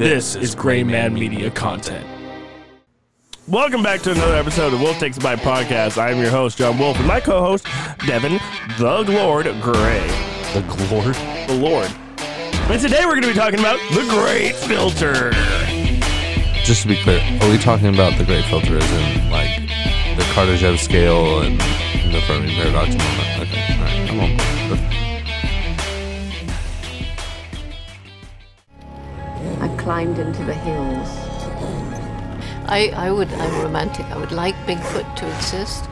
This is Gray Man Media content. Welcome back to another episode of Wolf Takes a Bite podcast. I am your host, John Wolf, and my co host, Devin the Lord Gray. The Lord. The Lord. And today we're going to be talking about the Great Filter. Just to be clear, are we talking about the Great Filter as in like the Kardashev scale and the Fermi paradox? Okay, all right, I'm on board. Climbed into the hills. I, I would, I'm romantic. I would like Bigfoot to exist.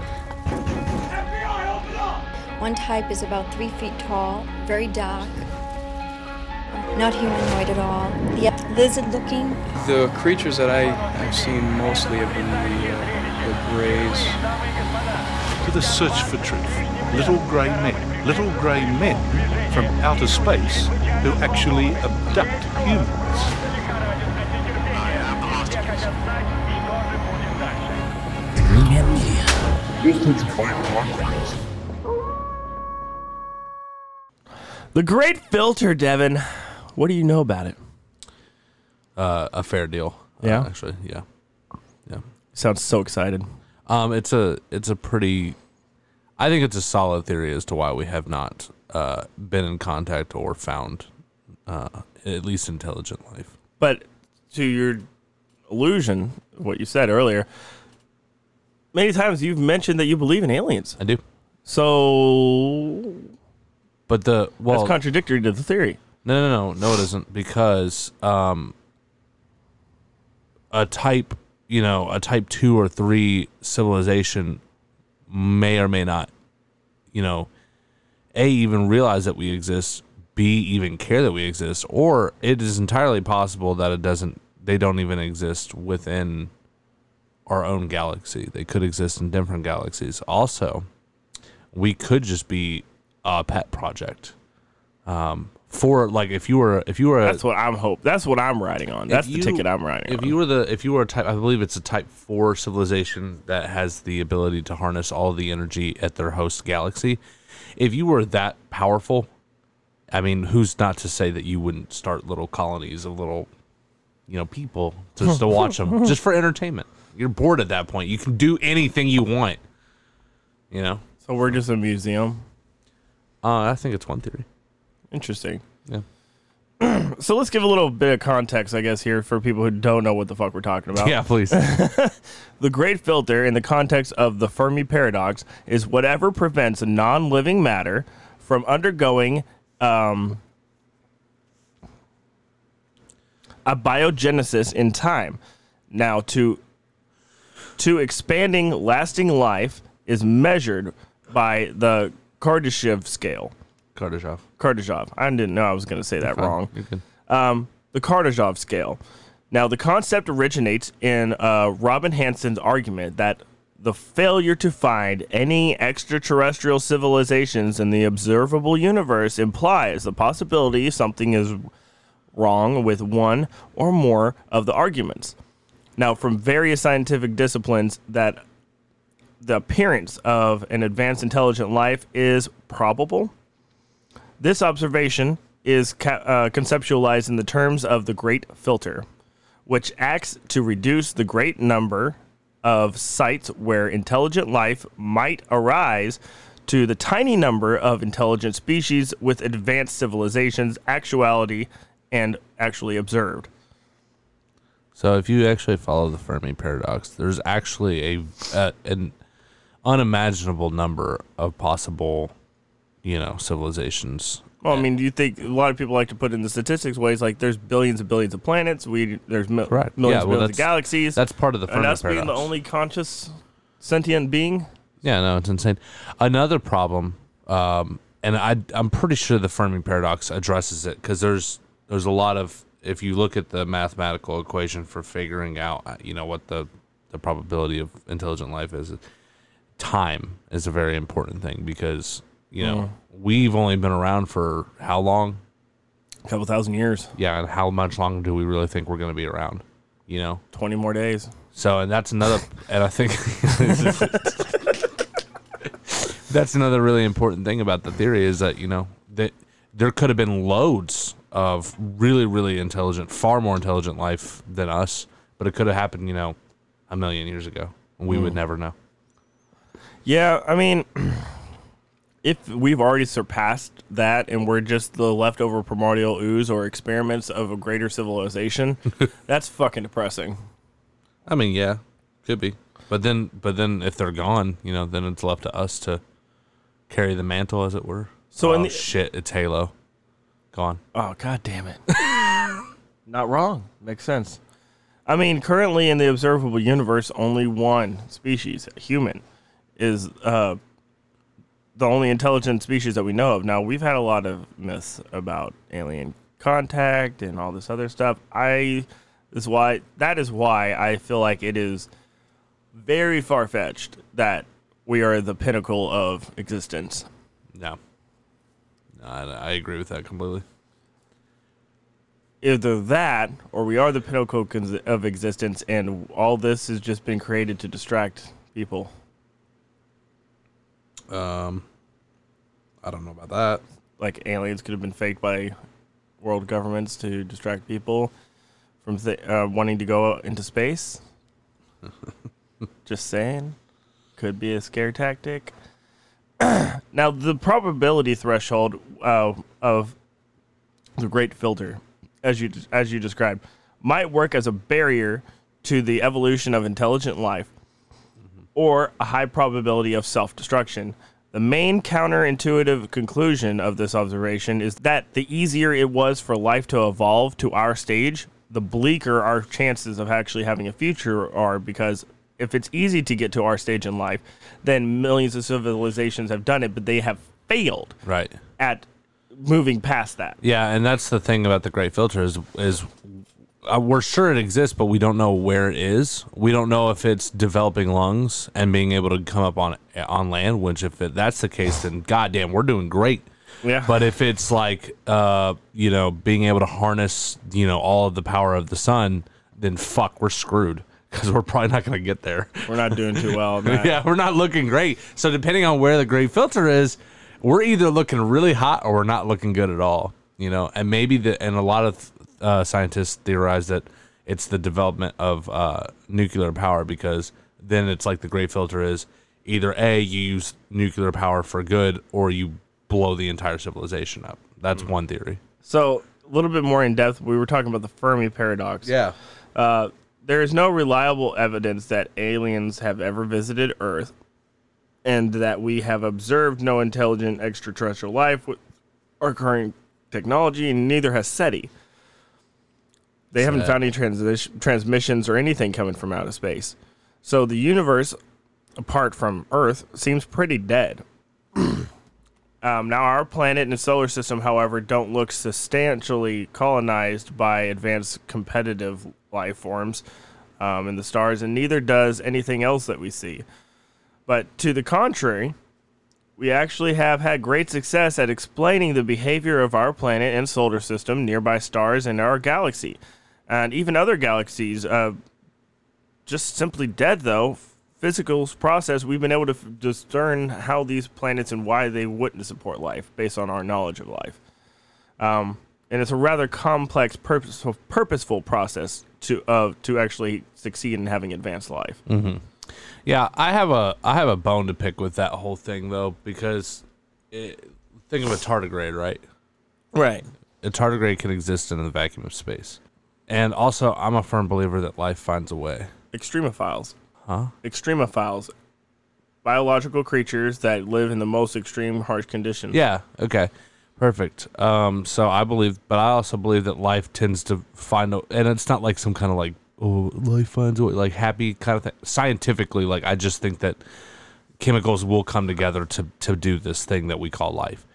One type is about three feet tall, very dark, not humanoid at all. The lizard looking. The creatures that I have seen mostly have been the, uh, the grays. to the search for truth. Little grey men. Little grey men from outer space who actually abduct humans. The Great Filter, Devin. What do you know about it? Uh, a fair deal. uh, Yeah? actually, yeah, yeah. Sounds so excited. Um, it's a it's a pretty. I think it's a solid theory as to why we have not uh, been in contact or found uh, at least intelligent life. But to your illusion, what you said earlier, many times you've mentioned that you believe in aliens. I do, So but the well, that's contradictory to the theory. No, no, no, no, it isn't because um, a type, you know, a type two or three civilization may or may not, you know, a even realize that we exist, b even care that we exist, or it is entirely possible that it doesn't. They don't even exist within our own galaxy. They could exist in different galaxies. Also, we could just be a pet project um, for like if you were if you were a, That's what I'm hope. That's what I'm riding on. That's the ticket I'm riding If on. you were the if you were a type, I believe it's a type four civilization that has the ability to harness all the energy at their host galaxy. If you were that powerful, I mean, who's not to say that you wouldn't start little colonies of little, you know, people just to watch them just for entertainment. You're bored at that point. You can do anything you want. You know, so we're just a museum. uh, I think it's one theory. Interesting. Yeah. So let's give a little bit of context, I guess, here for people who don't know what the fuck we're talking about. Yeah, please. The great filter, in the context of the Fermi paradox, is whatever prevents non living matter from undergoing um, abiogenesis in time. Now, to to expanding lasting life is measured by the Kardashev scale. Kardashev. Kardashev. I didn't know I was going to say that wrong um, the Kardashev scale. Now, the concept originates in uh, Robin Hanson's argument that the failure to find any extraterrestrial civilizations in the observable universe implies the possibility something is wrong with one or more of the arguments. Now, from various scientific disciplines, that the appearance of an advanced intelligent life is probable. This observation is ca- uh, conceptualized in the terms of the Great Filter, which acts to reduce the great number of sites where intelligent life might arise to the tiny number of intelligent species with advanced civilizations, actuality, and actually observed. So if you actually follow the Fermi paradox, there's actually a, a an unimaginable number of possible, you know, civilizations. Well, I mean, do you think a lot of people like to put in the statistics ways like there's billions and billions of planets, we there's mil- Correct. millions Yeah, and well, billions of galaxies, That's part of the Fermi and us paradox. being the only conscious sentient being? Yeah, no, it's insane. Another problem, um, and I, I'm pretty sure the Fermi paradox addresses it because there's there's a lot of if you look at the mathematical equation for figuring out, uh, you know, what the the probability of intelligent life is, time is a very important thing because you know we've only been around for how long? A couple thousand years, Yeah, and how much longer do we really think we're going to be around? You know, 20 more days. so, and that's another, and I think that's another really important thing about the theory is that you know that there could have been loads of really, really intelligent, far more intelligent life than us. But it could have happened, you know, a million years ago. And we would hmm. never know. Yeah, I mean, if we've already surpassed that and we're just the leftover primordial ooze or experiments of a greater civilization, that's fucking depressing. I mean, yeah, could be. But then, but then if they're gone, you know, then it's left to us to carry the mantle, as it were. So oh, in the- shit, it's Halo. Gone. Oh god damn it. Not wrong. Makes sense. I mean, currently in the observable universe, only one species, a human, is uh, the only intelligent species that we know of. Now, we've had a lot of myths about alien contact and all this other stuff. I is why that is why I feel like it is very far fetched that we are the pinnacle of existence. No. I, I agree with that completely. either that or we are the pinnacle of existence and all this has just been created to distract people Um, I don't know about that. like aliens could have been faked by world governments to distract people from th- uh, wanting to go into space just saying could be a scare tactic now the probability threshold uh, of the great filter as you as you described might work as a barrier to the evolution of intelligent life or a high probability of self-destruction. The main counterintuitive conclusion of this observation is that the easier it was for life to evolve to our stage the bleaker our chances of actually having a future are because if it's easy to get to our stage in life then millions of civilizations have done it but they have failed Right. at moving past that Yeah, and that's the thing about the Great Filter is is uh, we're sure it exists, but we don't know where it is. We don't know if it's developing lungs and being able to come up on on land. Which, if it, that's the case, then goddamn, we're doing great. Yeah. But if it's like, uh, you know, being able to harness, you know, all of the power of the sun, then fuck, we're screwed because we're probably not going to get there. we're not doing too well on yeah, we're not looking great. So depending on where the great filter is, we're either looking really hot or we're not looking good at all. You know, and maybe the and a lot of uh, scientists theorize that it's the development of uh, nuclear power because then it's like the great filter is either a you use nuclear power for good or you blow the entire civilization up. That's one theory. So a little bit more in depth, we were talking about the Fermi paradox. Yeah. Uh, there is no reliable evidence that aliens have ever visited Earth, and that we have observed no intelligent extraterrestrial life with our current technology, and neither has SETI. They haven't found any transmissions or anything coming from outer space. So the universe, apart from Earth, seems pretty dead. Um, now, our planet and solar system, however, don't look substantially colonized by advanced competitive life forms um, in the stars, and neither does anything else that we see. But to the contrary, we actually have had great success at explaining the behavior of our planet and solar system, nearby stars, and our galaxy. And even other galaxies, uh, just simply dead, though, physical process, we've been able to discern how these planets and why they wouldn't support life based on our knowledge of life. Um, and it's a rather complex, purposeful, purposeful process to uh, to actually succeed in having advanced life. Yeah, I have a I have a bone to pick with that whole thing though because it, think of a tardigrade, right? Right. A tardigrade can exist in the vacuum of space, and also I'm a firm believer that life finds a way. Extremophiles. Huh? Extremophiles. Biological creatures that live in the most extreme, harsh conditions. Yeah. Okay. Perfect. Um. So I believe, but I also believe that life tends to find a, and it's not like some kind of like oh life finds a way like happy kind of thing. Scientifically, like I just think that chemicals will come together to to do this thing that we call life.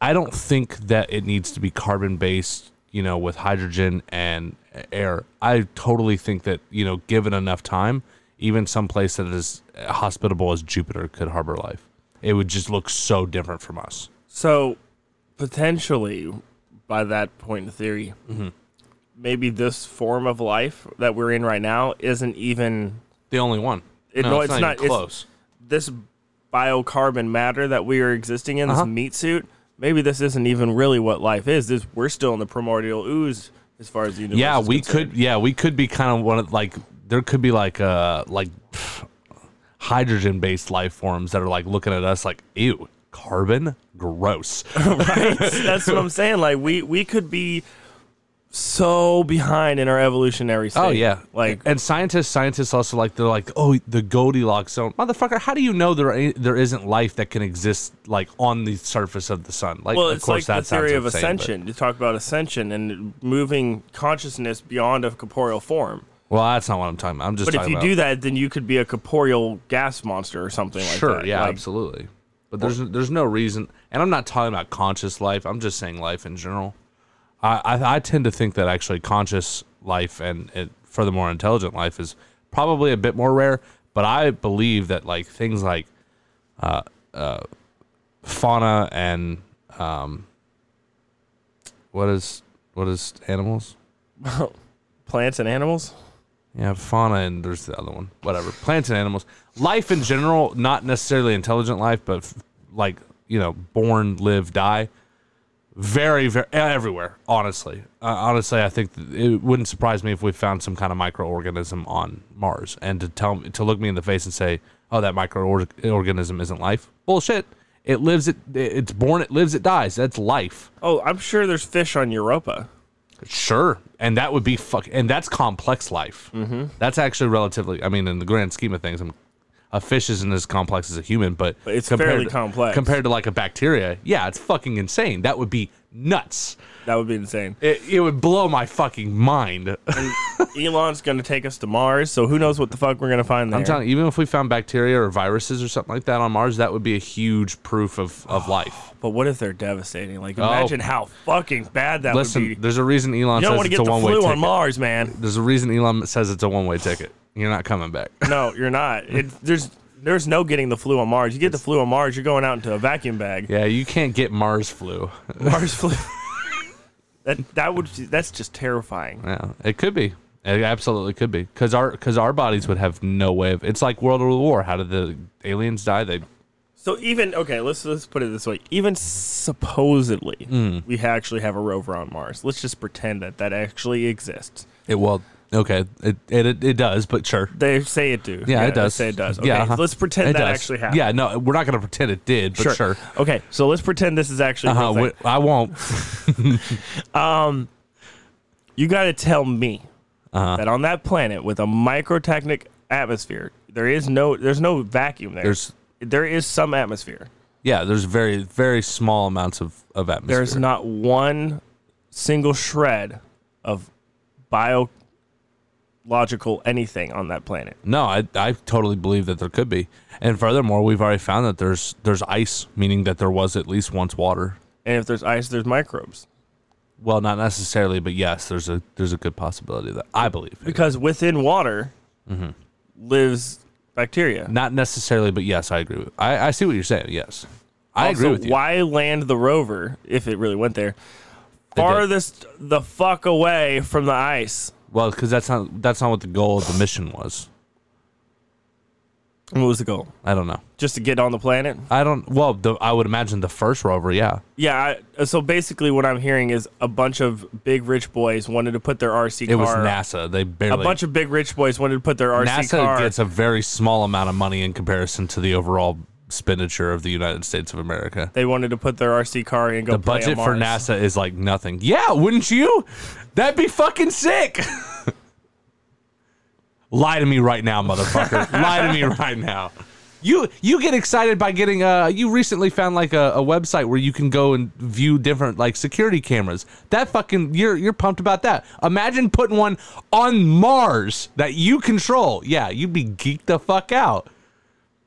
I don't think that it needs to be carbon based, you know, with hydrogen and air. I totally think that, you know, given enough time, even some place that is hospitable as Jupiter could harbor life. It would just look so different from us. So, potentially, by that point in theory, Mm-hmm. maybe this form of life that we're in right now isn't even The only one. It- no, no, it's, it's not, not- close. this biocarbon matter that we are existing in, Uh-huh. this meat suit. maybe this isn't even really what life is. This we're still in the primordial ooze as far as the universe. yeah, is we concerned. could. Yeah, we could be kind of one of like there could be like uh like hydrogen based life forms that are like looking at us like ew carbon gross. right? That's what I'm saying. Like we we could be so behind in our evolutionary oh, state. Oh yeah, like and scientists, scientists also like they're like, oh, the Goldilocks zone, motherfucker. How do you know there there isn't life that can exist like on the surface of the sun? Like, well, of it's course, like the theory of insane, but- ascension. You talk about ascension and moving consciousness beyond a corporeal form. Well, that's not what I'm talking about. I'm just. But if you about, do that, then you could be a corporeal gas monster or something like sure, that. yeah, Like, absolutely. But there's there's no reason, and I'm not talking about conscious life. I'm just saying life in general. I I, I tend to think that actually conscious life and it, furthermore intelligent life is probably a bit more rare. But I believe that like things like uh, uh, fauna and um, what is what is animals? plants and animals. Yeah, fauna and there's the other one. Whatever. Plants and animals. Life in general, not necessarily intelligent life, but f- like, you know, born, live, die. Very, very, everywhere, honestly. Uh, honestly, I think it wouldn't surprise me if we found some kind of microorganism on Mars and to tell me, to look me in the face and say, oh, that microorganism isn't life. Bullshit. It lives, it, it's born, it lives, it dies. That's life. Oh, I'm sure there's fish on Europa. Sure, and that would be fuck, and that's complex life. Mm-hmm. That's actually relatively. I mean, in the grand scheme of things, I'm, a fish isn't as complex as a human, but, it's fairly to- complex. compared to like a bacteria. Yeah, it's fucking insane. That would be nuts. That would be insane. It, it would blow my fucking mind. Elon's going to take us to Mars, so who knows what the fuck we're going to find there. I'm telling you, even if we found bacteria or viruses or something like that on Mars, that would be a huge proof of, of life. but what if they're devastating? Like, oh. imagine how fucking bad that Oh. Listen, would be. there's a reason Elon You don't says want to it's get a the one way flu ticket. on Mars, man. There's a reason Elon says it's a one way ticket. You're not coming back. No, you're not. It, there's there's no getting the flu on Mars. You get the flu on Mars, you're going out into a vacuum bag. yeah, you can't get Mars flu. Mars flu. that that would that's just terrifying. Yeah, it could be. It absolutely could be because our because our bodies would have no way of. It's like World War. How did the aliens die? They So even okay, let's let's put it this way. Even supposedly, Hmm. we actually have a rover on Mars. Let's just pretend that that actually exists. it well okay it it, it, does but sure They say it do. yeah, it they does say it does. Okay, yeah uh-huh. let's pretend It that does. actually happened. yeah no we're not gonna pretend it did but sure, Okay, so let's pretend this is actually. a uh-huh thing. I won't You got to tell me Uh-huh. that on that planet with a microtechnic atmosphere, there is no there's no vacuum there. There's- there is some atmosphere. yeah there's very very small amounts of of atmosphere There's not one single shred of biological anything on that planet. no I I totally believe that there could be and furthermore we've already found that there's there's ice meaning that there was at least once water And if there's ice, there's microbes. well not necessarily but yes there's a there's a good possibility that I believe Because within water Mm-hmm. lives bacteria. Not necessarily, but yes, I agree with. I, I see what you're saying. Yes, I also, agree with you. Why land the rover if it really went there? Farthest the fuck away from the ice. Well, because that's not that's not what the goal of the mission was. What was the goal? I don't know. Just to get on the planet? I don't. Well, the, I would imagine the first rover. Yeah. Yeah. I, uh, so basically, what I'm hearing is a bunch of big rich boys wanted to put their RC car It car. was NASA. They barely. A bunch of big rich boys wanted to put their RC car NASA car. gets a very small amount of money in comparison to the overall expenditure of the United States of America. they wanted to put their RC car and go. The budget for NASA is like nothing. Yeah, wouldn't you? That'd be fucking sick. Lie to me right now, motherfucker. Lie to me right now. You you get excited by getting uh you recently found like a, a website where you can go and view different like security cameras. That fucking you're you're pumped about that. Imagine putting one on Mars that you control. Yeah, you'd be geeked the fuck out.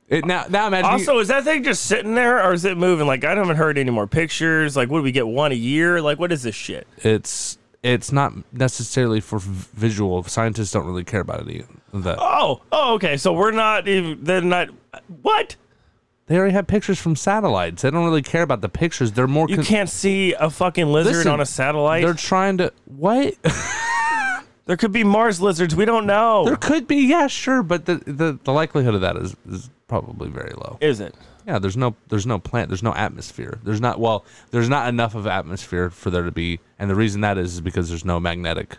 It, now now imagine you- Also, is that thing just sitting there, or is it moving? Like, I haven't heard any more pictures. Like, would we get one a year? Like, what is this shit? it's it's not necessarily for v- visual. Scientists don't really care about any of that. Oh, oh, okay. So we're not even. They're not. What? They already have pictures from satellites. They don't really care about the pictures. They're more. You con- can't see a fucking lizard Listen, on a satellite. They're trying to what? There could be Mars lizards. We don't know. there could be, yeah, sure, but the the, the likelihood of that is is probably very low. Is it? Yeah, there's no there's no plant, there's no atmosphere. There's not well, there's not enough of atmosphere for there to be, and the reason that is is because there's no magnetic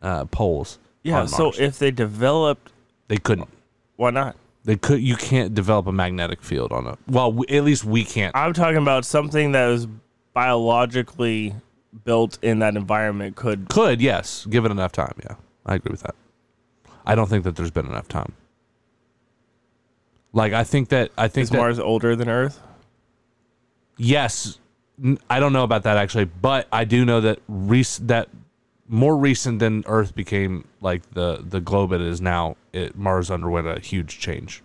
uh, poles. Yeah. on So Mars. if they developed, they couldn't, why not? they could. You can't develop a magnetic field on a. Well, we, at least we can't. I'm talking about something that is biologically built in that environment could. Could yes, give it enough time. Yeah, I agree with that. I don't think that there's been enough time. Like I think that I think Is that Mars older than Earth? yes, I don't know about that actually, but I do know that rec- that more recent than Earth became like the the globe it is now. It Mars underwent a huge change.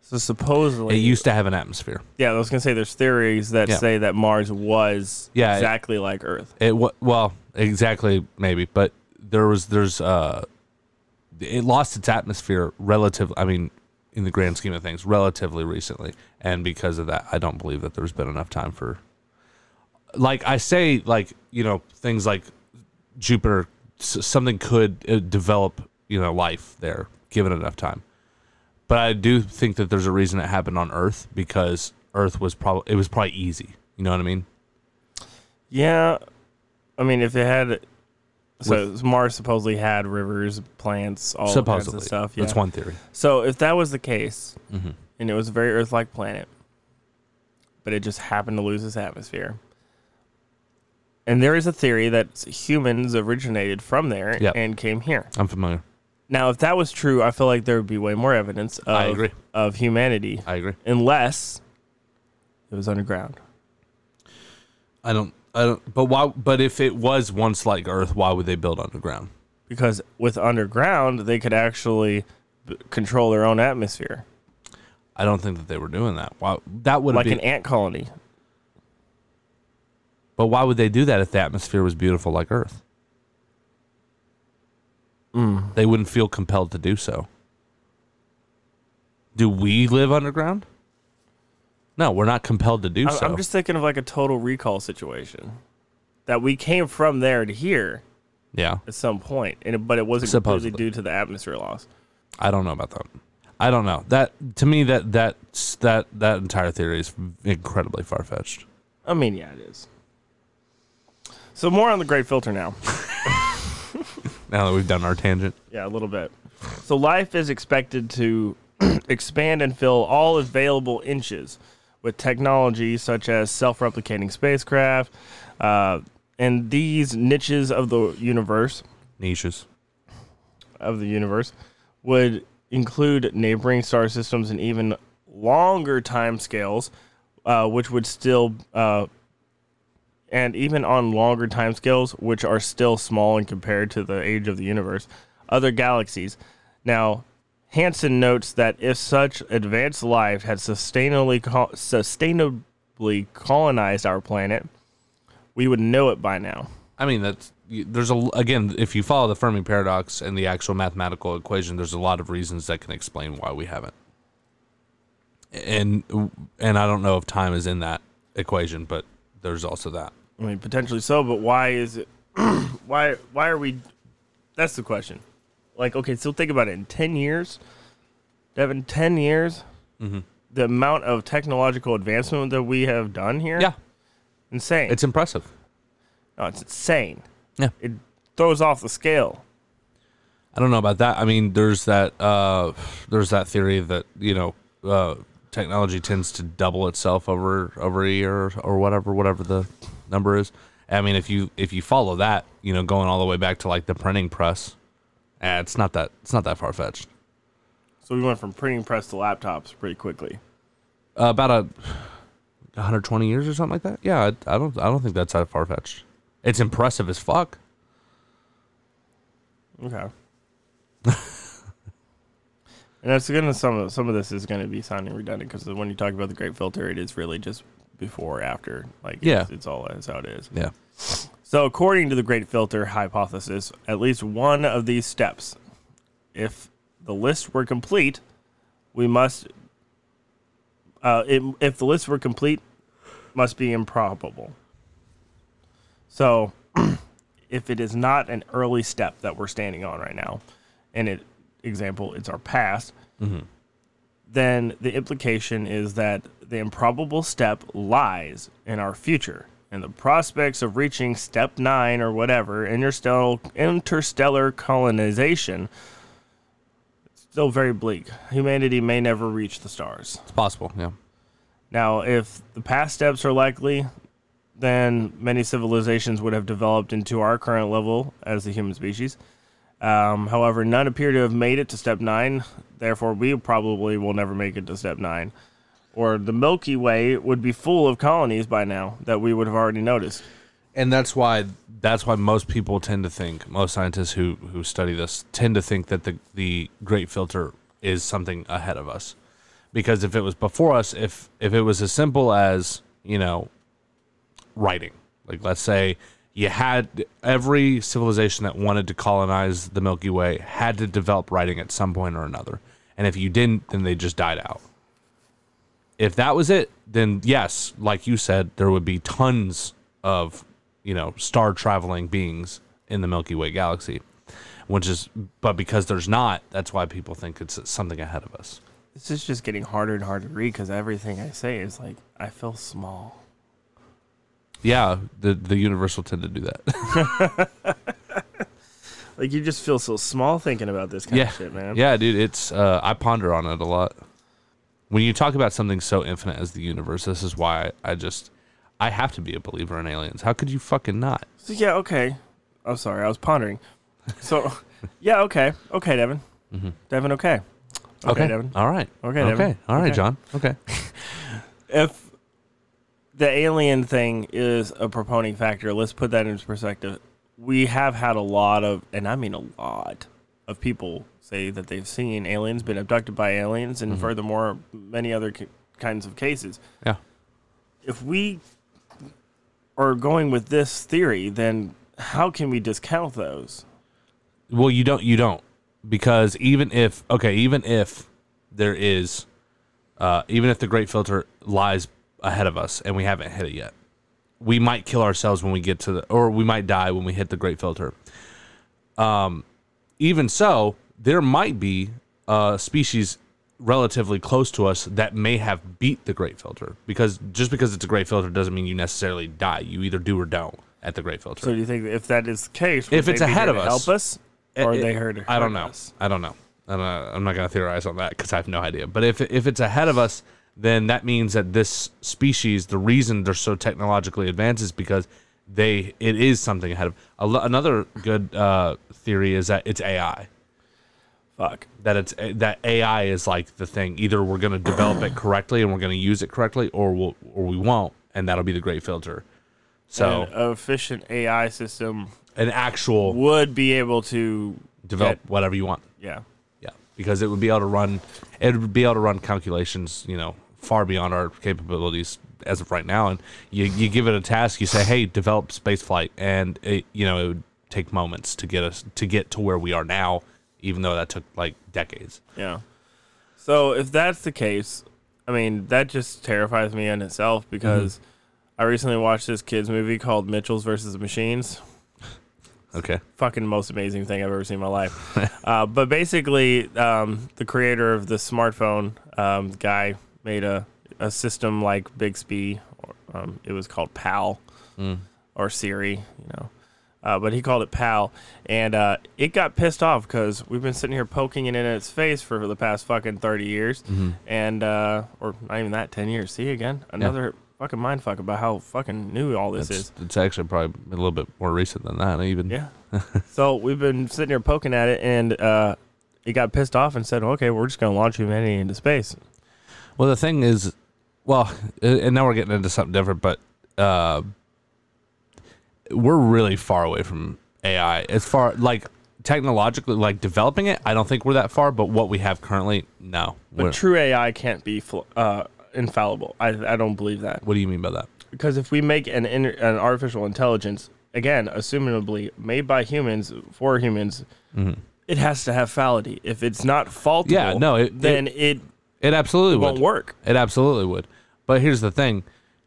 So supposedly, It used to have an atmosphere. yeah, I was gonna say there's theories that Yeah. say that Mars was Yeah, it- exactly like Earth. It well exactly maybe, but there was there's uh it lost its atmosphere relative. I mean, in the grand scheme of things, relatively recently, and because of that, I don't believe that there's been enough time for. Like I say, like you know things like Jupiter, something could uh, develop you know life there given enough time. But I do think that there's a reason it happened on Earth because Earth was probably it was probably easy. You know what I mean? Yeah, I mean, if it had, so Mars supposedly had rivers, plants, all kinds of stuff. Yeah. that's one theory. So if that was the case, Mm-hmm. and it was a very Earth-like planet, but it just happened to lose its atmosphere, and there is a theory that humans originated from there Yep. and came here. I'm familiar. Now, if that was true, I feel like there would be way more evidence of, I agree. of humanity, I agree. unless it was underground. I don't. I don't. But why? But if it was once like Earth, why would they build underground? Because with underground, they could actually b- control their own atmosphere, I don't think that they were doing that. Why? That would like be. an ant colony. but why would they do that if the atmosphere was beautiful like Earth? Mm. They wouldn't feel compelled to do so. Do we live underground? No, we're not compelled to do I'm, so. I'm just thinking of like a total recall situation that we came from there to here yeah, at some point, and it, but it wasn't completely Supposedly. due to the atmosphere loss. I don't know about that. I don't know that. To me, that that that that entire theory is incredibly far fetched. I mean, yeah, it is. So more on the Great Filter now. Now that we've done our tangent, Yeah, a little bit. So life is expected to expand and fill all available inches with technology such as self-replicating spacecraft, uh, and these niches of the universe niches. of the universe would include neighboring star systems and even longer time scales, uh, which would still, uh, and even on longer time scales, which are still small in compared to the age of the universe, other galaxies. Now, Hanson notes that if such advanced life had sustainably sustainably colonized our planet, we would know it by now. I mean, that's there's a again, if you follow the Fermi paradox and the actual mathematical equation, there's a lot of reasons that can explain why we haven't. And and I don't know if time is in that equation, but there's also that. I mean, potentially so, but why is it? why why are we? That's the question. Like, okay, so think about it. In ten years, Devin, ten years, Mm-hmm. the amount of technological advancement that we have done here, Yeah, insane. it's impressive. no, it's insane. Yeah. It throws off the scale. I don't know about that. I mean, there's that uh, there's that theory that you know uh, technology tends to double itself over over a year or, or whatever whatever the number is. I mean, if you if you follow that, you know, going all the way back to like the printing press, eh, it's not that it's not that far fetched. So we went from printing press to laptops pretty quickly. Uh, about a 120 years or something like that. Yeah, I, I don't I don't think that's that far fetched. It's impressive as fuck. Okay. and that's gonna some of some of this is gonna be sounding redundant because when you talk about the Great Filter, it is really just before or after. Like, Yeah. it's, it's all that's how it is. Yeah. So, according to the Great Filter hypothesis, at least one of these steps, if the list were complete, we must. Uh, it, if the list were complete, must be improbable. So, if it is not an early step that we're standing on right now, and it example, it's our past, then the implication is that the improbable step lies in our future. And the prospects of reaching step nine or whatever, interstellar, interstellar colonization, it's still very bleak. Humanity may never reach the stars. It's possible. Yeah. Now, if the past steps are likely, then many civilizations would have developed into our current level as the human species. Um, however, none appear to have made it to step nine. Therefore, we probably will never make it to step nine. Or the Milky Way would be full of colonies by now that we would have already noticed. and that's why that's why most people tend to think most scientists who who study this tend to think that the the great filter is something ahead of us. Because if it was before us if if it was as simple as you know writing like let's say you had every civilization that wanted to colonize the milky way had to develop writing at some point or another. And if you didn't then they just died out if that was it, then yes, like you said, there would be tons of, you know, star traveling beings in the Milky Way galaxy. Which is, but because there's not, that's why people think it's something ahead of us. This is just getting harder and harder to read because everything I say is like, I feel small. Yeah, the the universe will tend to do that. Like, you just feel so small thinking about this kind yeah, of shit, man. yeah, dude. It's uh, I ponder on it a lot. When you talk about something so infinite as the universe, this is why I just I have to be a believer in aliens. How could you fucking not? So, yeah, okay. I'm sorry, I was pondering. So, yeah, okay. Okay, Devin. Mm-hmm. Devin, okay. Okay, Devin. All right. Okay, Okay. All right, Okay. John. Okay. if the alien thing is a proponing factor, let's put that into perspective. We have had a lot of, and I mean a lot, of people say that they've seen aliens, been abducted by aliens, and furthermore, many other ki kinds of cases. Yeah. If we are going with this theory, then how can we discount those? Well, you don't. You don't because even if okay, even if there is, uh, even if the Great Filter lies ahead of us and we haven't hit it yet, we might kill ourselves when we get to the, or we might die when we hit the Great Filter. Um, even so, there might be a species relatively close to us that may have beat the Great Filter because just because it's a Great Filter doesn't mean you necessarily die. You either do or don't at the Great Filter. So do you think if that is the case, If it's they ahead of us- help us, or are It- they heard? I don't hurt know. us? I don't know. I don't know. I'm not going to theorize on that because I have no idea. But if if it's ahead of us, then that means that this species, the reason they're so technologically advanced, is because they it is something ahead of. Another good uh, theory is that it's AI. Fuck. That it's eh, that AI is like the thing. Either we're going to develop it correctly and we're going to use it correctly, or we'll or we won't, and that'll be the great filter. So an efficient AI system an actual would be able to develop get- whatever you want. yeah. Yeah, because it would be able to run, it would be able to run calculations, you know, far beyond our capabilities as of right now. And you, you give it a task, you say, hey, develop space flight, and it, you know, it would take moments to get us to get to where we are now, even though that took like decades. Yeah. So if that's the case, I mean, that just terrifies me in itself because Mm-hmm. I recently watched this kids movie called Mitchells versus Machines. Okay. Fucking most amazing thing I've ever seen in my life. uh, but basically, um, the creator of the smartphone um, guy made a, a system like Bixby. Or, um, it was called PAL or Siri, you know. Uh, but he called it PAL, and uh, it got pissed off because we've been sitting here poking it in its face for the past fucking thirty years, and uh, or not even that, ten years. See again, another fucking mind fuck about how fucking new all this It's, is. it's actually probably a little bit more recent than that, even. Yeah. so we've been sitting here poking at it, and uh, it got pissed off and said, "Okay, we're just gonna launch humanity into space." Well, the thing is, well, and now we're getting into something different, but uh, we're really far away from AI. As far like technologically, like developing it, I don't think we're that far. But what we have currently, no. But true AI can't be uh, infallible. I I don't believe that. what do you mean by that? because if we make an an artificial intelligence again, assumably made by humans for humans, it has to have fality. If it's not faultable, Mm-hmm. Yeah, no, it- then it, It absolutely won't would. work. It absolutely would. But here's the thing.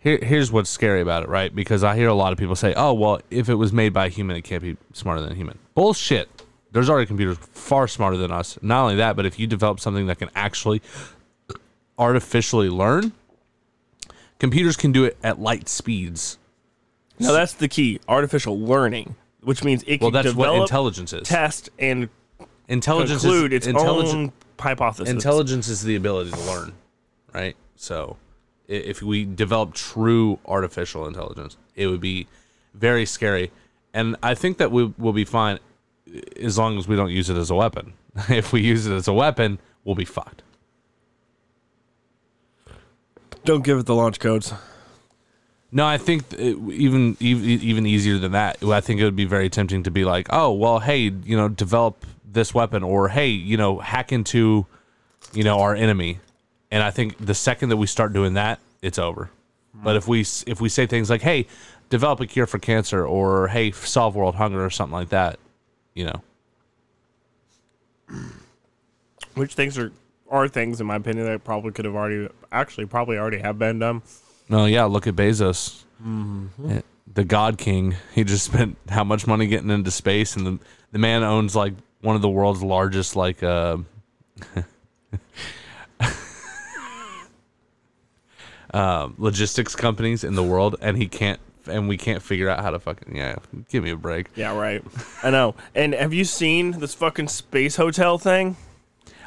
Here, here's what's scary about it, right? Because I hear a lot of people say, "Oh, well, if it was made by a human, it can't be smarter than a human." Bullshit. There's already computers far smarter than us. Not only that, but if you develop something that can actually artificially learn, computers can do it at light speeds. Now that's the key: artificial learning, which means it Well, can that's what develop, intelligence is. test, and Intelligence conclude is its own hypothesis. Intelligence is the ability to learn, right? So, if we develop true artificial intelligence, it would be very scary. And I think that we will be fine as long as we don't use it as a weapon. if we use it as a weapon, we'll be fucked. Don't give it the launch codes. No, I think even even even easier than that. I think it would be very tempting to be like, oh, well, hey, you know, develop this weapon, or hey, you know, hack into, you know, our enemy. And I think the second that we start doing that, it's over. But if we if we say things like, hey, develop a cure for cancer, or hey, solve world hunger, or something like that, you know, Which things are are things, in my opinion, that probably could have already, actually, probably already have been done. no, yeah, look at Bezos, Eh, the God King. He just spent how much money getting into space, and the the man owns like one of the world's largest like uh, uh, logistics companies in the world, and he can't, and we can't figure out how to fucking yeah. Give me a break. Yeah, right. I know. And have you seen this fucking space hotel thing?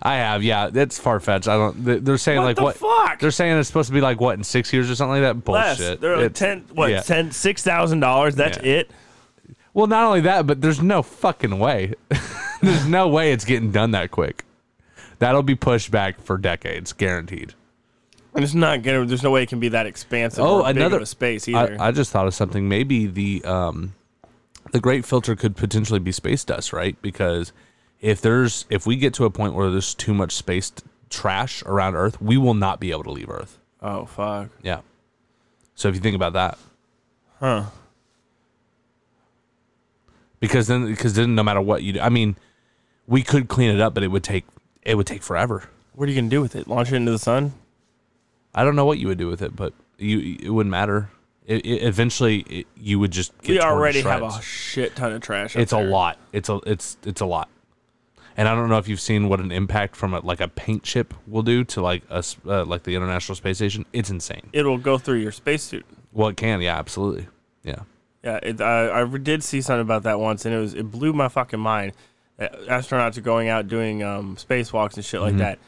I have, yeah. That's far fetched. I don't. they- They're saying What like the what? fuck? They're saying it's supposed to be like what in six years or something like that. Less. Bullshit. They're like ten, what, yeah. Six thousand dollars. That's Yeah. it. Well, not only that, but there's no fucking way. there's no way it's getting done that quick. That'll be pushed back for decades, guaranteed. And it's not gonna. There's no way it can be that expansive. Oh, another space either. I, I just thought of something. Maybe the um, the great filter could potentially be space dust, right? Because if there's if we get to a point where there's too much space t- trash around Earth, we will not be able to leave Earth. oh fuck. Yeah. So if you think about that, Huh. because then because then no matter what you do, I mean, we could clean it up, but it would take it would take forever. What are you gonna do with it? Launch it into the sun? I don't know what you would do with it, but you it wouldn't matter. It, it, eventually, it, you would just get we already have a shit ton of trash. up It's a lot. It's a it's it's a lot. And I don't know if you've seen what an impact from a, like a paint chip will do to like us uh, like the International Space Station. It's insane. It'll go through your spacesuit. Well, it can. Yeah, absolutely. Yeah. Yeah, it, I, I did see something about that once, and it was it blew my fucking mind. Astronauts are going out doing um, spacewalks and shit like Mm-hmm. that,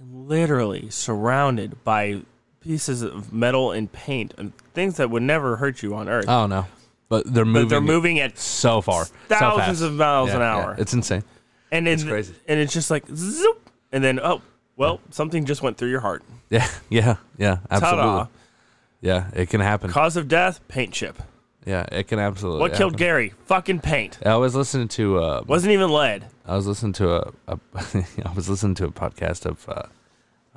literally surrounded by pieces of metal and paint and things that would never hurt you on Earth. Oh no, but they're moving. but they're moving at so far, thousands fast. of miles Yeah, an yeah. hour. It's insane. and it's crazy. And it's just like zoop, and then oh well, something just went through your heart. Yeah, yeah, yeah. Absolutely. Ta-da! Yeah, it can happen. Cause of death: paint chip. Yeah, it can absolutely. What killed happen. Gary? Fucking paint. I was listening to. Uh, Wasn't even lead. I was listening to a, a I was listening to a podcast of uh,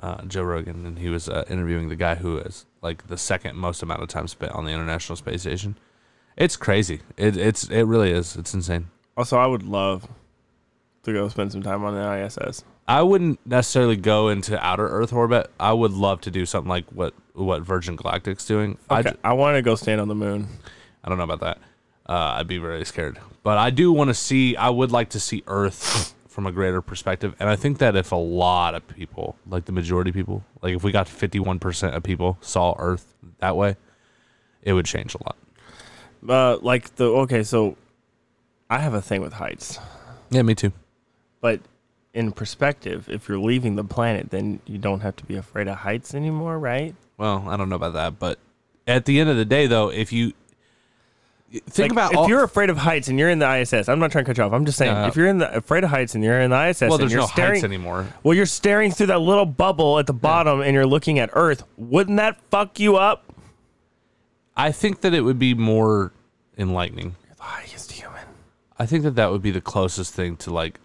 uh, Joe Rogan, and he was uh, interviewing the guy who is like the second most amount of time spent on the International Space Station. It's crazy. It it's it really is. It's insane. Also, I would love to go spend some time on the ISS. I wouldn't necessarily go into outer Earth orbit. I would love to do something like what what Virgin Galactic's doing. Okay, I want to go stand on the moon. I don't know about that. Uh, I'd be very scared. But I do want to see. I would like to see Earth from a greater perspective. And I think that if a lot of people, like the majority of people, like if we got fifty-one percent of people saw Earth that way, it would change a lot. Uh, like the okay, so I have a thing with heights, Yeah, me too. but in perspective, if you're leaving the planet, then you don't have to be afraid of heights anymore, right? Well, I don't know about that, but at the end of the day, though, if you think Like, about if all, you're afraid of heights and you're in the ISS, I'm not trying to cut you off. I'm just saying, Yeah. if you're in the afraid of heights and you're in the ISS, well, and there's you're no staring, heights anymore. Well, you're staring through that little bubble at the bottom, and you're looking at Earth. Wouldn't that fuck you up? I think that it would be more enlightening. You're the highest human. I think that that would be the closest thing to like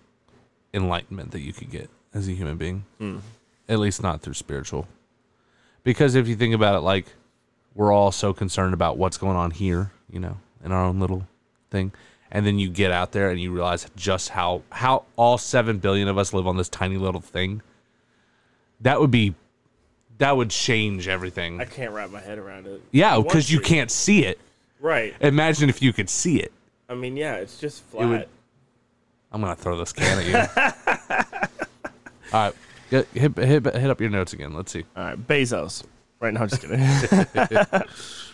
enlightenment that you could get as a human being. Hmm. At least not through spiritual. Because if you think about it, like we're all so concerned about what's going on here, you know, in our own little thing. And then you get out there and you realize just how how all seven billion of us live on this tiny little thing. That would be that would change everything. I can't wrap my head around it. yeah, because you can't see it. Right. Imagine if you could see it. I mean, yeah, it's just flat. would- I'm gonna throw this can at you. All right. Get, hit, hit, hit up your notes again. Let's see. All right, Bezos. Right now, I'm just kidding.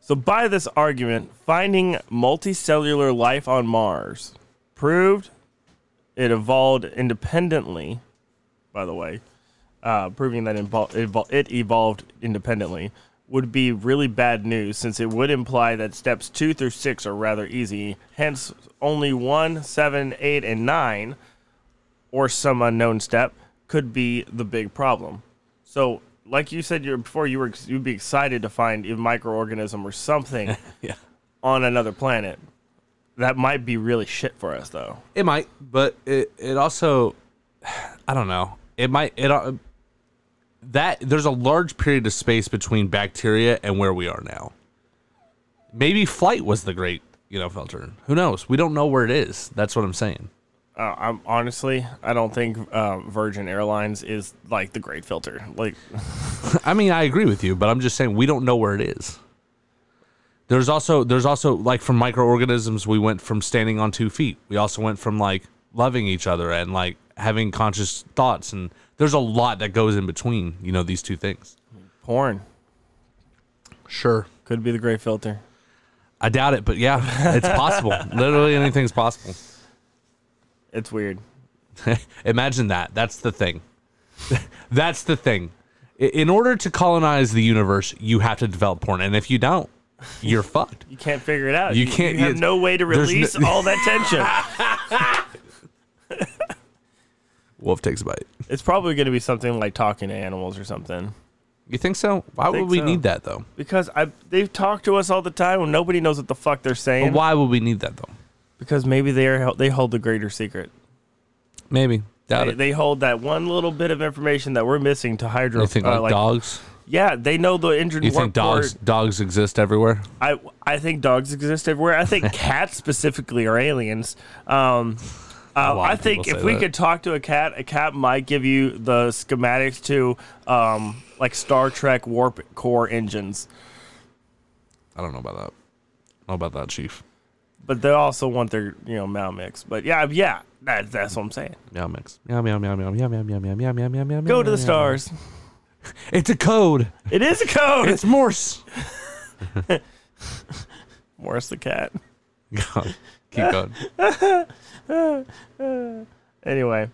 so, by this argument, finding multicellular life on Mars proved it evolved independently. By the way, uh, proving that it evolved independently would be really bad news since it would imply that steps two through six are rather easy. Hence, only one, seven, eight, and nine, or some unknown step, could be the big problem. So, like you said you before, you were you'd be excited to find a microorganism or something Yeah. on another planet. That might be really shit for us, though. It might, but it it also, I don't know. It might it uh, that there's a large period of space between bacteria and where we are now. Maybe flight was the great you know filter. Who knows? We don't know where it is. That's what I'm saying. Uh, I'm honestly, I don't think uh, Virgin Airlines is like the great filter. Like, I mean, I agree with you, but I'm just saying we don't know where it is. There's also there's also like from microorganisms we went from standing on two feet. We also went from like loving each other and like having conscious thoughts and there's a lot that goes in between, you know, these two things. porn Sure. could be the great filter. I doubt it, but yeah, it's possible. Literally anything's possible. It's weird. Imagine that. That's the thing. That's the thing. In order to colonize the universe, you have to develop porn, and if you don't, you're fucked. You can't figure it out. You can't- You have no way to there's no- release all that tension. Wolf takes a bite. it's probably going to be something like talking to animals or something. You think so? Why would we so. need that though? Because I, they've talked to us all the time and nobody knows what the fuck they're saying. But why would we need that though? Because maybe they are they hold the greater secret. Maybe doubt They, it. they hold that one little bit of information that we're missing to hydro. You think uh, like, dogs? Yeah, they know the engine. You think dogs core- dogs exist everywhere? I I think dogs exist everywhere. I think cats specifically are aliens. Um, uh, I think if we that. could talk to a cat, a cat might give you the schematics to um, like Star Trek warp core engines. I don't know about that. I don't know about that, Chief. But they also want their you know meow mix. But yeah, yeah, that, that's what I'm saying. Meow mix. Meow meow meow meow meow meow meow meow meow meow meow meow. Go to the stars. It's a code. It is a code. It's Morse. Morris the cat. Keep going. Anyway,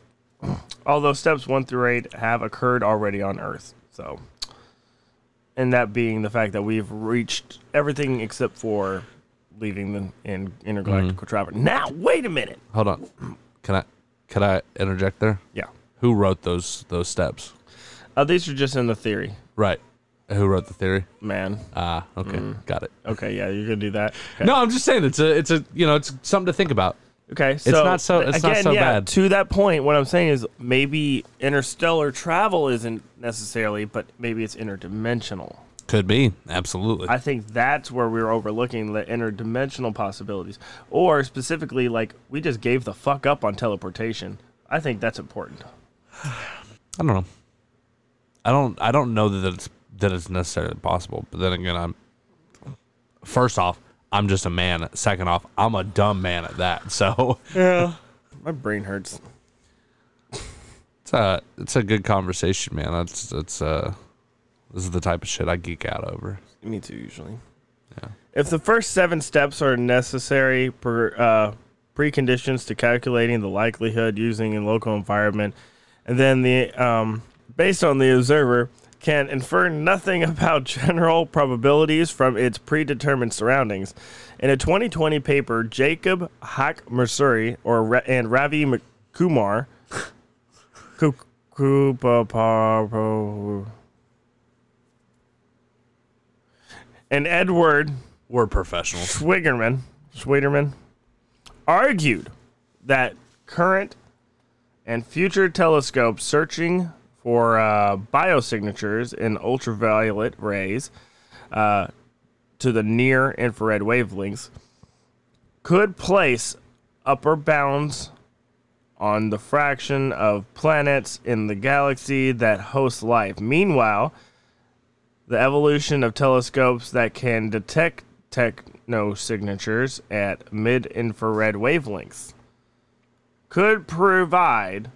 although steps one through eight have occurred already on Earth, so and that being the fact that we've reached everything except for leaving the in intergalactic travel. Now, wait a minute. Hold on. Can I can I interject there? Yeah, Who wrote those those steps? uh, these are just in the theory, Right. Who wrote the theory? man. Ah, okay, got it. Okay, yeah, you're gonna do that. Okay. No, I'm just saying it's a it's a you know it's something to think about. Okay, so not so- it's not so yeah, bad. To that point, what I'm saying is maybe interstellar travel isn't necessarily, but maybe it's interdimensional. Could be absolutely. I think that's where we were overlooking the interdimensional possibilities, or specifically, like we just gave the fuck up on teleportation. I think that's important. I don't know. I don't I don't know that it's that it's necessarily possible. But then again, I'm first off, I'm just a man. Second off, I'm a dumb man at that. So Yeah, my brain hurts. it's a it's a good conversation, man. That's it's uh this is the type of shit I geek out over. Me too, usually. Yeah. If the first seven steps are necessary per, uh, preconditions to calculating the likelihood using a local environment, and then the um, based on the observer can infer nothing about general probabilities from its predetermined surroundings. In a 2020 paper, Jacob Hack Mersuri or and Ravi M- Kumar and Edward We're professionals. Schwigerman, Schwiderman argued that current and future telescopes searching for uh, biosignatures in ultraviolet rays uh, to the near infrared wavelengths could place upper bounds on the fraction of planets in the galaxy that host life. Meanwhile, the evolution of telescopes that can detect technosignatures at mid infrared wavelengths could provide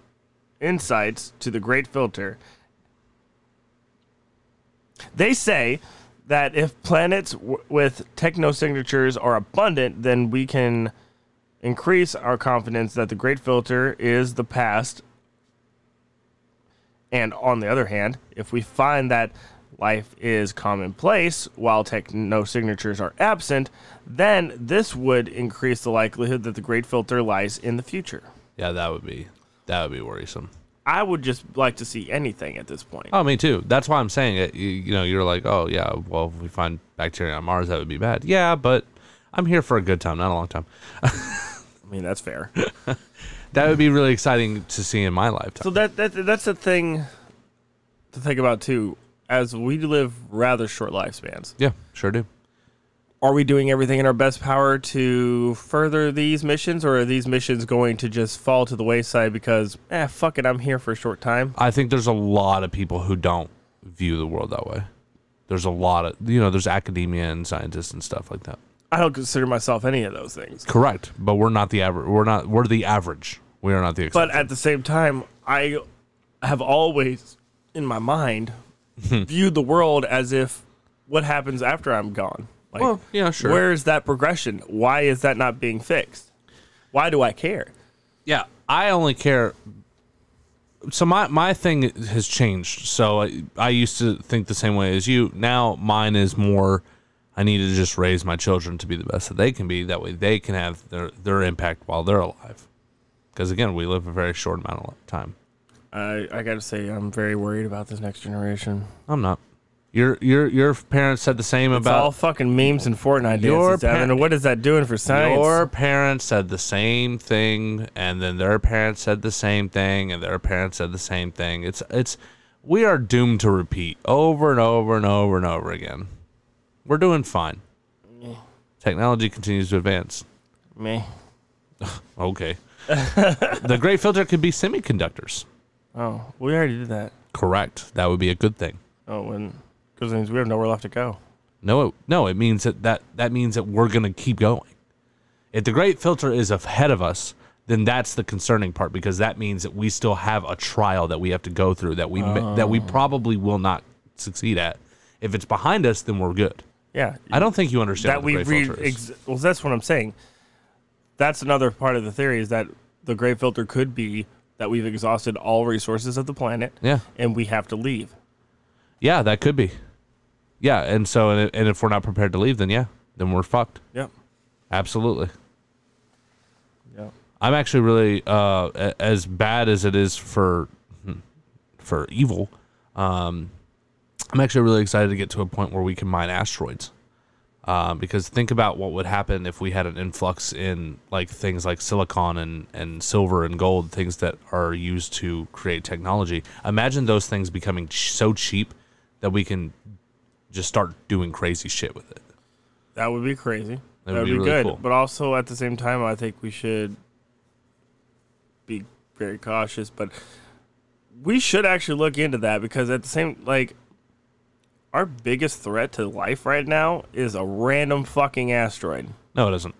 insights to the Great Filter. They say that if planets w- with technosignatures are abundant, then we can increase our confidence that the Great Filter is the past. And on the other hand, if we find that life is commonplace while techno signatures are absent, then this would increase the likelihood that the Great Filter lies in the future. Yeah, that would be that would be worrisome. I would just like to see anything at this point. Oh, me too. That's why I'm saying it. You, you know, you're like, oh yeah, well, if we find bacteria on Mars, that would be bad. Yeah, but I'm here for a good time, not a long time. I mean, that's fair. That would be really exciting to see in my lifetime. so that, that that's the thing to think about too. As we live rather short lifespans, yeah, sure do. are we doing everything in our best power to further these missions, or are these missions going to just fall to the wayside because, eh, fuck it, I'm here for a short time? I think there's a lot of people who don't view the world that way. There's a lot of you know, there's academia and scientists and stuff like that. I don't consider myself any of those things. Correct, but we're not the average. We're not. We're the average. We are not the exception. But at the same time, I have always, in my mind, viewed the world as if what happens after I'm gone. Like, Well, yeah, sure. Where is that progression? Why is that not being fixed? Why do I care? yeah, I only care. So my my thing has changed. So I, I used to think the same way as you. Now mine is more. I need to just raise my children to be the best that they can be. That way they can have their their impact while they're alive. Because again, we live a very short amount of time. I I got to say, I'm very worried about this next generation. I'm not. Your your your parents said the same It's about all fucking memes and Fortnite Your dances, pa- what is that doing for science? Your parents said the same thing, and then their parents said the same thing, and their parents said the same thing. It's it's we are doomed to repeat over and over and over and over again. We're doing fine. Technology continues to advance. Me. Okay. the great filter could be semiconductors. Oh, we already did that. Correct. That would be a good thing. Oh, when because it means we have nowhere left to go. No, it, no, it means that, that that means that we're gonna keep going. If the great filter is ahead of us, then that's the concerning part because that means that we still have a trial that we have to go through that we ma- that we oh. probably will not succeed at. If it's behind us, then we're good. Yeah, I don't think you understand that what we the re- filter is. ex- well that's what i'm saying that's another part of the theory is that the great filter could be that we've exhausted all resources of the planet yeah, and we have to leave yeah, that could be. Yeah, and so and, and if we're not prepared to leave, then yeah, then we're fucked. yep Absolutely. Yeah. I'm actually really uh, as bad as it is for for evil. Um, I'm actually really excited to get to a point where we can mine asteroids. Uh, because think about what would happen if we had an influx in like things like silicon and, and silver and gold, things that are used to create technology. Imagine those things becoming ch- so cheap that we can just start doing crazy shit with it. that would be crazy that, would would be be, really good cool. but also at the same time i think we should be very cautious but we should actually look into that because at the same like our biggest threat to life right now is a random fucking asteroid No, it isn't.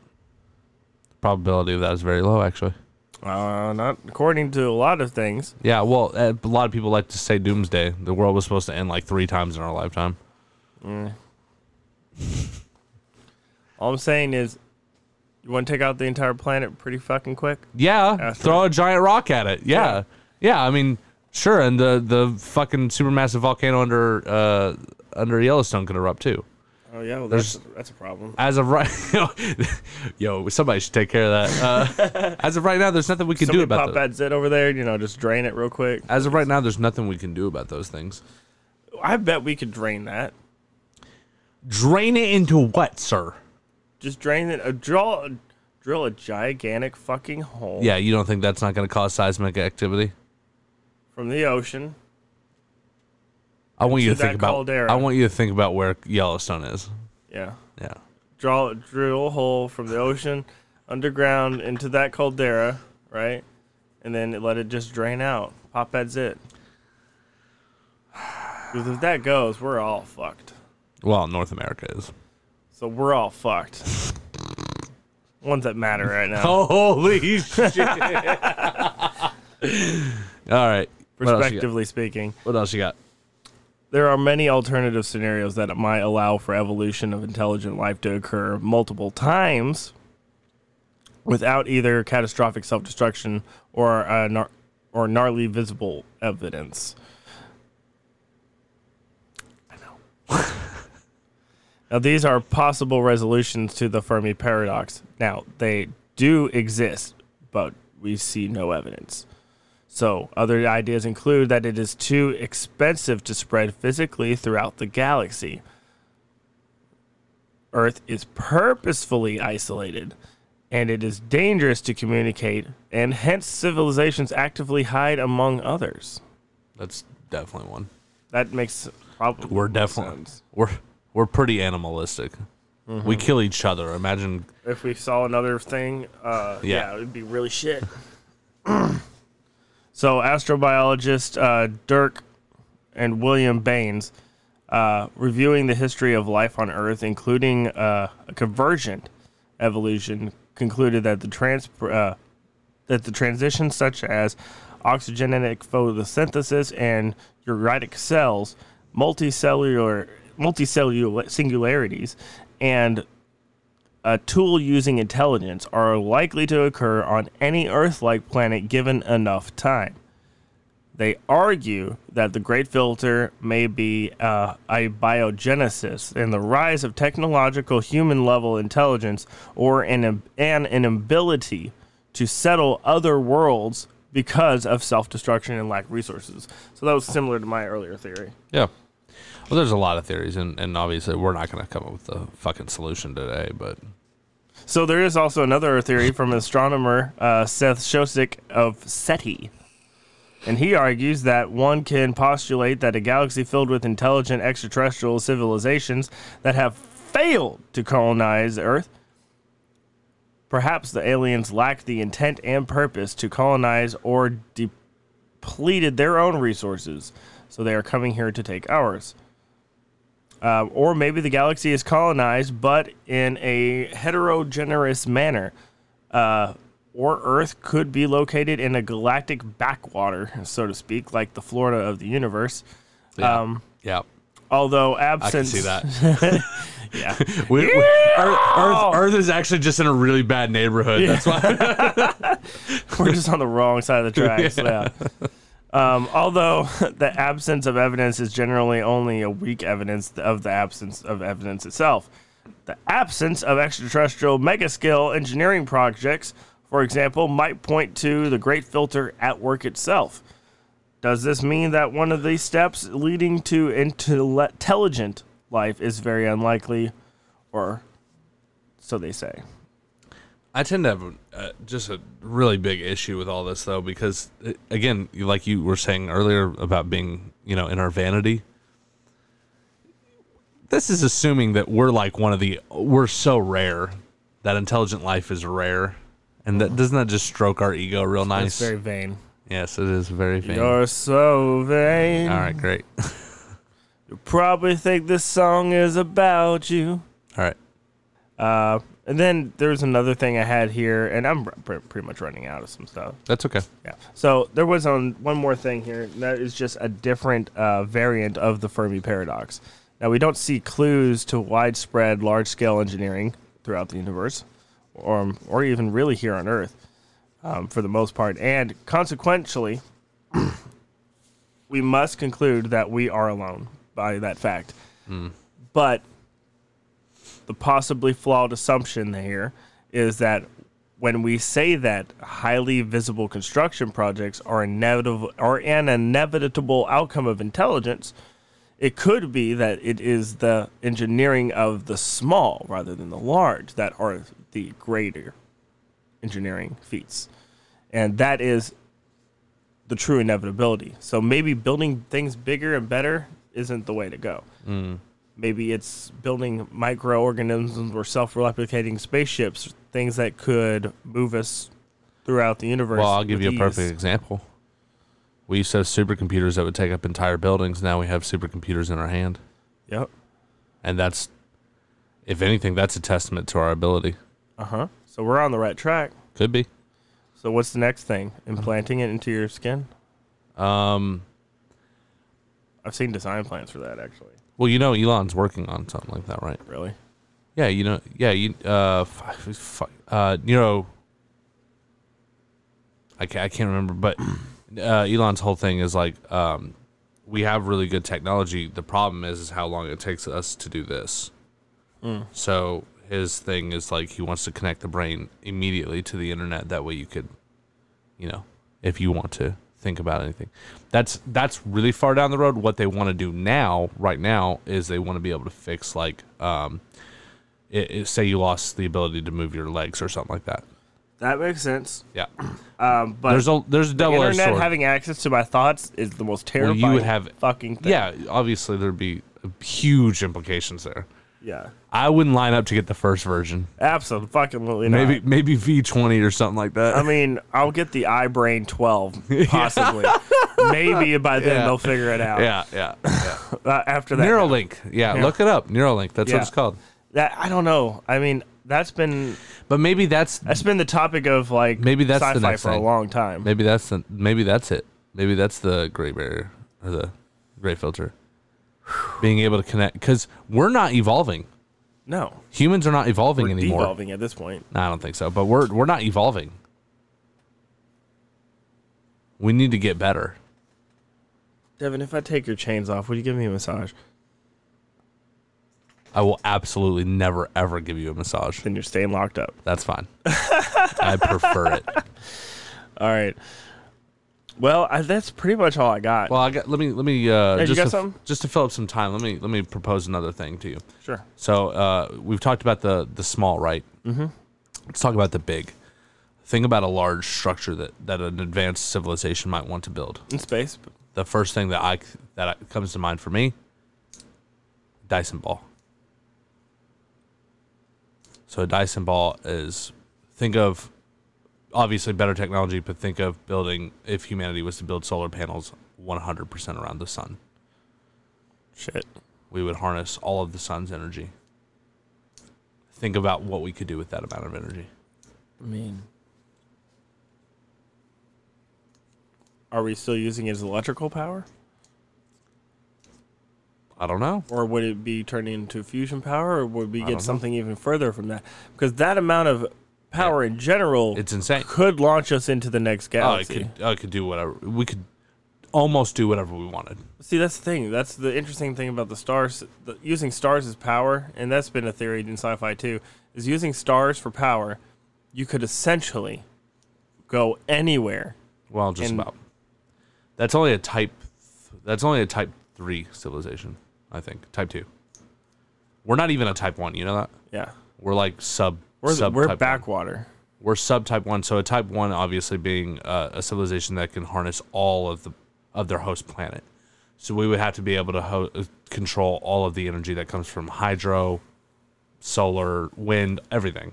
Probability of that is very low, actually. Uh, not according to a lot of things. Yeah, well, uh, a lot of people like to say doomsday. The world was supposed to end like three times in our lifetime. All I'm saying is, you want to take out the entire planet pretty fucking quick. Yeah, Asteroid. throw a giant rock at it. Yeah. yeah, I mean, sure, and the the fucking supermassive volcano under uh under Yellowstone can erupt too. Oh yeah, well, There's- that's that's a problem. As of right, yo, somebody should take care of that. Uh, as of right now, there's nothing we can do Somebody about pop that. that zit over there. You know, just drain it real quick. As of right now, there's nothing we can do about those things. I bet we could drain that. Drain it into what, sir? Just drain it. Uh, draw, drill a gigantic fucking hole. Yeah, you don't think that's not going to cause seismic activity? From the ocean. I want you to think about. caldera. I want you to think about where Yellowstone is. Yeah. Yeah. Draw, drill a hole from the ocean underground into that caldera, right? And then let it just drain out. Pop that it. Because if that goes, we're all fucked. Well, North America is. So we're all fucked. Ones that matter right now. Holy shit! All right. What else, you got? Perspectively speaking, what else you got? There are many alternative scenarios that might allow for evolution of intelligent life to occur multiple times without either catastrophic self-destruction or uh, or gnarly visible evidence. I know. now these are possible resolutions to the Fermi paradox. Now they do exist, but we see no evidence. So, other ideas include that it is too expensive to spread physically throughout the galaxy. Earth is purposefully isolated, and it is dangerous to communicate, and hence civilizations actively hide among others. That's definitely one. That makes probably We're definitely sense. we're we're pretty animalistic. We kill each other. Imagine If we saw another thing, uh, yeah. Yeah. it would be really shit. so, astrobiologist uh, Dirk and William Bains, uh, reviewing the history of life on Earth, including uh, a convergent evolution, concluded that the trans uh, that the transitions such as oxygenic photosynthesis and uritic cells, multicellular multicellular singularities, and a tool using intelligence are likely to occur on any Earth like planet given enough time. They argue that the Great Filter may be uh, abiogenesis and the rise of technological human level intelligence or an, an inability to settle other worlds because of self destruction and lack of resources. So that was similar to my earlier theory. Yeah. Well, there's a lot of theories, and, and obviously we're not going to come up with a fucking solution today. But So there is also another theory from astronomer uh, Seth Shostak of SETI. And he argues that one can postulate that a galaxy filled with intelligent extraterrestrial civilizations that have failed to colonize Earth. Perhaps the aliens lack the intent and purpose to colonize or depleted their own resources, so they are coming here to take ours. Um, or maybe the galaxy is colonized, but in a heterogeneous manner. Uh, or Earth could be located in a galactic backwater, so to speak, like the Florida of the universe. yeah, Um, yeah, although I can see that. yeah, We, we- Earth, Earth, Earth is actually just in a really bad neighborhood. That's why. we're just on the wrong side of the tracks. yeah. Um, although the absence of evidence is generally only a weak evidence of the absence of evidence itself. The absence of extraterrestrial megascale engineering projects, for example, might point to the Great Filter at work itself. Does this mean that one of these steps leading to intelligent life is very unlikely, or so they say? I tend to have uh, just a really big issue with all this, though, because uh, again, like you were saying earlier about being, you know, in our vanity. This is assuming that we're like one of the we're so rare that intelligent life is rare, and that doesn't that just stroke our ego real nice? It's very vain. yes, it is very vain. You're so vain. All right, great. You probably think this song is about you. all right, Uh, and then there's another thing I had here, and I'm pr- pretty much running out of some stuff. that's okay. Yeah. So there was on one more thing here. and That is just a different uh, variant of the Fermi paradox. Now we don't see clues to widespread, large-scale engineering throughout the universe, or or even really here on Earth, um, for the most part. And consequentially, we must conclude that we are alone by that fact. But the possibly flawed assumption here is that when we say that highly visible construction projects are inevitable are an inevitable outcome of intelligence, it could be that it is the engineering of the small rather than the large that are the greater engineering feats. And that is the true inevitability. So maybe building things bigger and better isn't the way to go. Mm. Maybe it's building microorganisms or self-replicating spaceships, things that could move us throughout the universe. Well, I'll give you a perfect example. We used to have supercomputers that would take up entire buildings. Now we have supercomputers in our hand, Yep. and that's, if anything, that's a testament to our ability. Uh huh. So we're on the right track. Could be. So what's the next thing? Implanting it into your skin? Um, I've seen design plans for that actually. Well, you know, Elon's working on something like that, right? Really? Yeah, you know, yeah, you uh, f- f- uh, Nero. I can't, I can't remember, but uh, Elon's whole thing is like, um, we have really good technology. The problem is, is how long it takes us to do this. So his thing is like he wants to connect the brain immediately to the internet. That way, you could, you know, if you want to think about anything, that's that's really far down the road. What they want to do now, right now, is they want to be able to fix like. Um, it, it, say you lost the ability to move your legs or something like that. That makes sense. Yeah, Um, but there's a there's a double internet sword. having access to my thoughts is the most Well, terrifying. you would have fucking thing. yeah. Obviously, there'd be huge implications there. Yeah. I wouldn't line up to get the first version. Absolutely not. Maybe maybe V twenty or something like that. I mean, I'll get the iBrain 12 possibly. Maybe by then Yeah. they'll figure it out. yeah, yeah, yeah. Uh, after that, Neuralink. Yeah, Yeah. look it up. Neuralink. That's what it's called. that I don't know. I mean, that's been But maybe that's that's been the topic of like Maybe that's the sci-fi next for a long time. maybe that's the, maybe that's it. Maybe that's the gray barrier or the gray filter. Being able to connect because we're not evolving. No, Humans are not evolving we're anymore. devolving at this point. No, I don't think so. But we're we're not evolving. We need to get better. Devin, if I take your chains off, would you give me a massage? I will absolutely never ever give you a massage. Then you're staying locked up. That's fine. I prefer it. All right. Well, I, that's pretty much all I got. Well, I got. Let me let me uh, you just got to, something? just to fill up some time. Let me let me propose another thing to you. sure. So uh, we've talked about the the small, right? Mm-hmm. Let's talk about the big. Think about a large structure that that an advanced civilization might want to build. In space. The first thing that I that I- comes to mind for me, Dyson ball. So a Dyson ball is think of obviously better technology, but think of building if humanity was to build solar panels 100% around the sun. Shit. we would harness all of the sun's energy. Think about what we could do with that amount of energy. I mean, are we still using it as electrical power, I don't know. or would it be turning into fusion power, or would we don't know. get something even further from that? Because that amount of power in general It's insane. could launch us into the next Oh, it galaxy. could, oh, it could do whatever. We could almost do whatever we wanted. See, that's the thing. That's the interesting thing about the stars. The, using stars as power, and that's been a theory in sci-fi too, is using stars for power. You could essentially go anywhere. Well, just And- about. That's only a type. That's only a type three civilization. I think type two. We're not even a type one. You know that? Yeah, We're like sub. We're sub we're type one. backwater. We're sub type one. So a type one, obviously, being uh, a civilization that can harness all of the of their host planet. So we would have to be able to ho- uh, control all of the energy that comes from hydro, solar, wind, everything,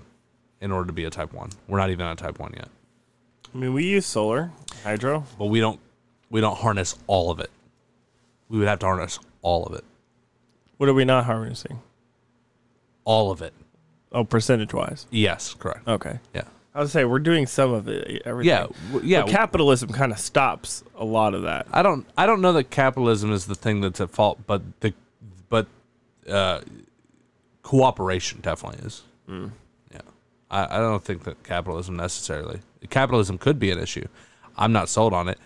in order to be a type one. We're not even a type one yet, I mean, we use solar, hydro. but we don't we don't harness all of it. We would have to harness all of it, What are we not harnessing? all of it. Oh, percentage wise. Yes, correct. Okay. Yeah, I would say we're doing some of it. Everything. yeah, w- yeah. But capitalism kind of stops a lot of that. I don't I don't know that capitalism is the thing that's at fault, but the but uh, cooperation definitely is. Yeah, I, I don't think that capitalism necessarily capitalism could be an issue. I'm not sold on it,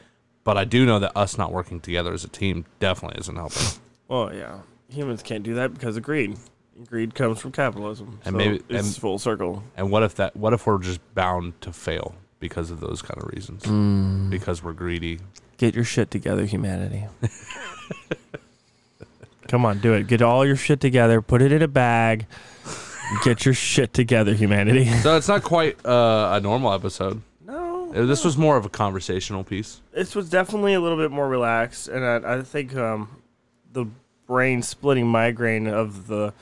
but I do know that us not working together as a team definitely isn't helping. Well, yeah, humans can't do that because of greed. Greed comes from capitalism, And so maybe- it's and- full circle. and what if that? What if we're just bound to fail because of those kind of reasons? Because we're greedy. Get your shit together, humanity. Come on, do it. Get all your shit together. Put it in a bag. Get your shit together, humanity. So it's not quite uh, a normal episode. No, Uh, This was more of a conversational piece. this was definitely a little bit more relaxed, and I, I think um, the brain splitting migraine of the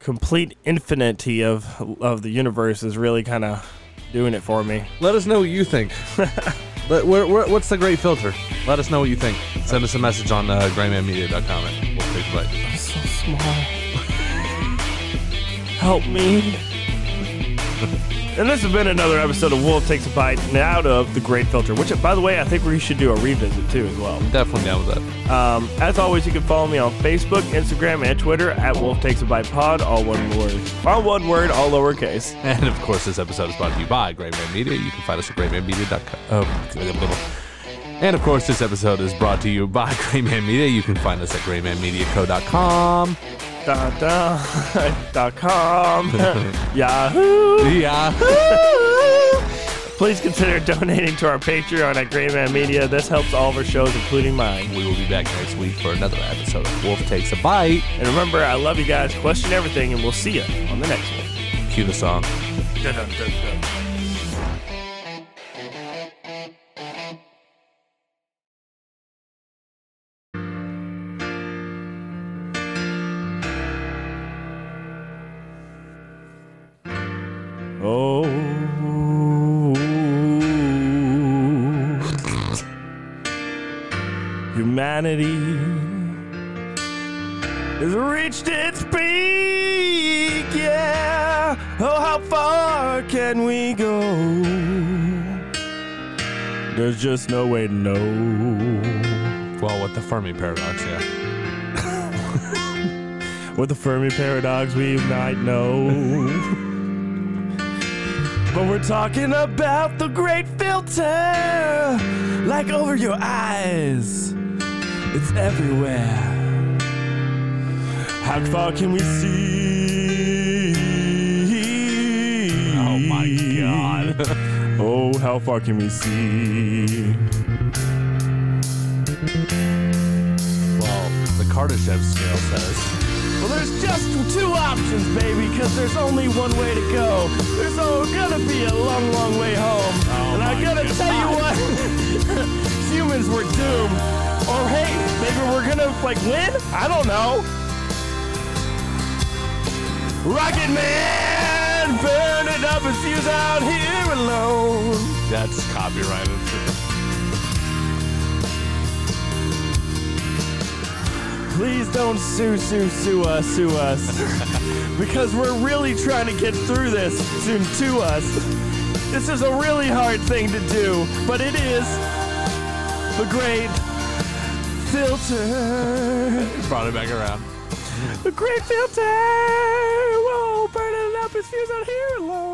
complete infinity of of the universe is really kind of doing it for me. Let us know what you think. Let, where, where, what's the great filter? Let us know what you think. Send us a message on uh, graymanmedia.com and we'll take play. I'm so small. Help me. And this has been another episode of Wolf Takes a Bite out of The Great Filter, which, by the way, I think we should do a revisit too as well. Definitely down with that. Um, as always, you can follow me on Facebook, Instagram, and Twitter at Wolf Takes a Bite Pod, all one word. All one word, all lowercase. And of course, this episode is brought to you by Great Man Media. You can find us at greatmanmedia.com. Oh, and of course, this episode is brought to you by Great Man Media. You can find us at greatmanmediaco.com. Da, da, dot com. Yahoo! Yeah. Please consider donating to our Patreon at Great Man Media. This helps all of our shows, including mine. we will be back next week for another episode of Wolf Takes a Bite. And remember, I love you guys. Question everything, and we'll see you on the next one. Cue the song. Dun, dun, dun, can we go? There's just no way to know. Well, with the Fermi paradox, yeah. With the Fermi paradox, we might know. but we're talking about the great filter, like over your eyes. It's everywhere. How far can we see? Oh, how far can we see? well, the Kardashev scale says. Well, there's just two options, baby, because there's only one way to go. There's oh, gonna be a long, long way home. Oh and I gotta God. tell you what, humans were doomed. Or hey, maybe we're gonna like win? I don't know. Rocket Man, burn it up and fuse out here alone. That's copyrighted. Please don't sue, sue, sue us, sue us. because we're really trying to get through this soon to us. This is a really hard thing to do, but it is the great filter. Brought it back around. The great filter. Whoa, burn it up, it's fused out here alone.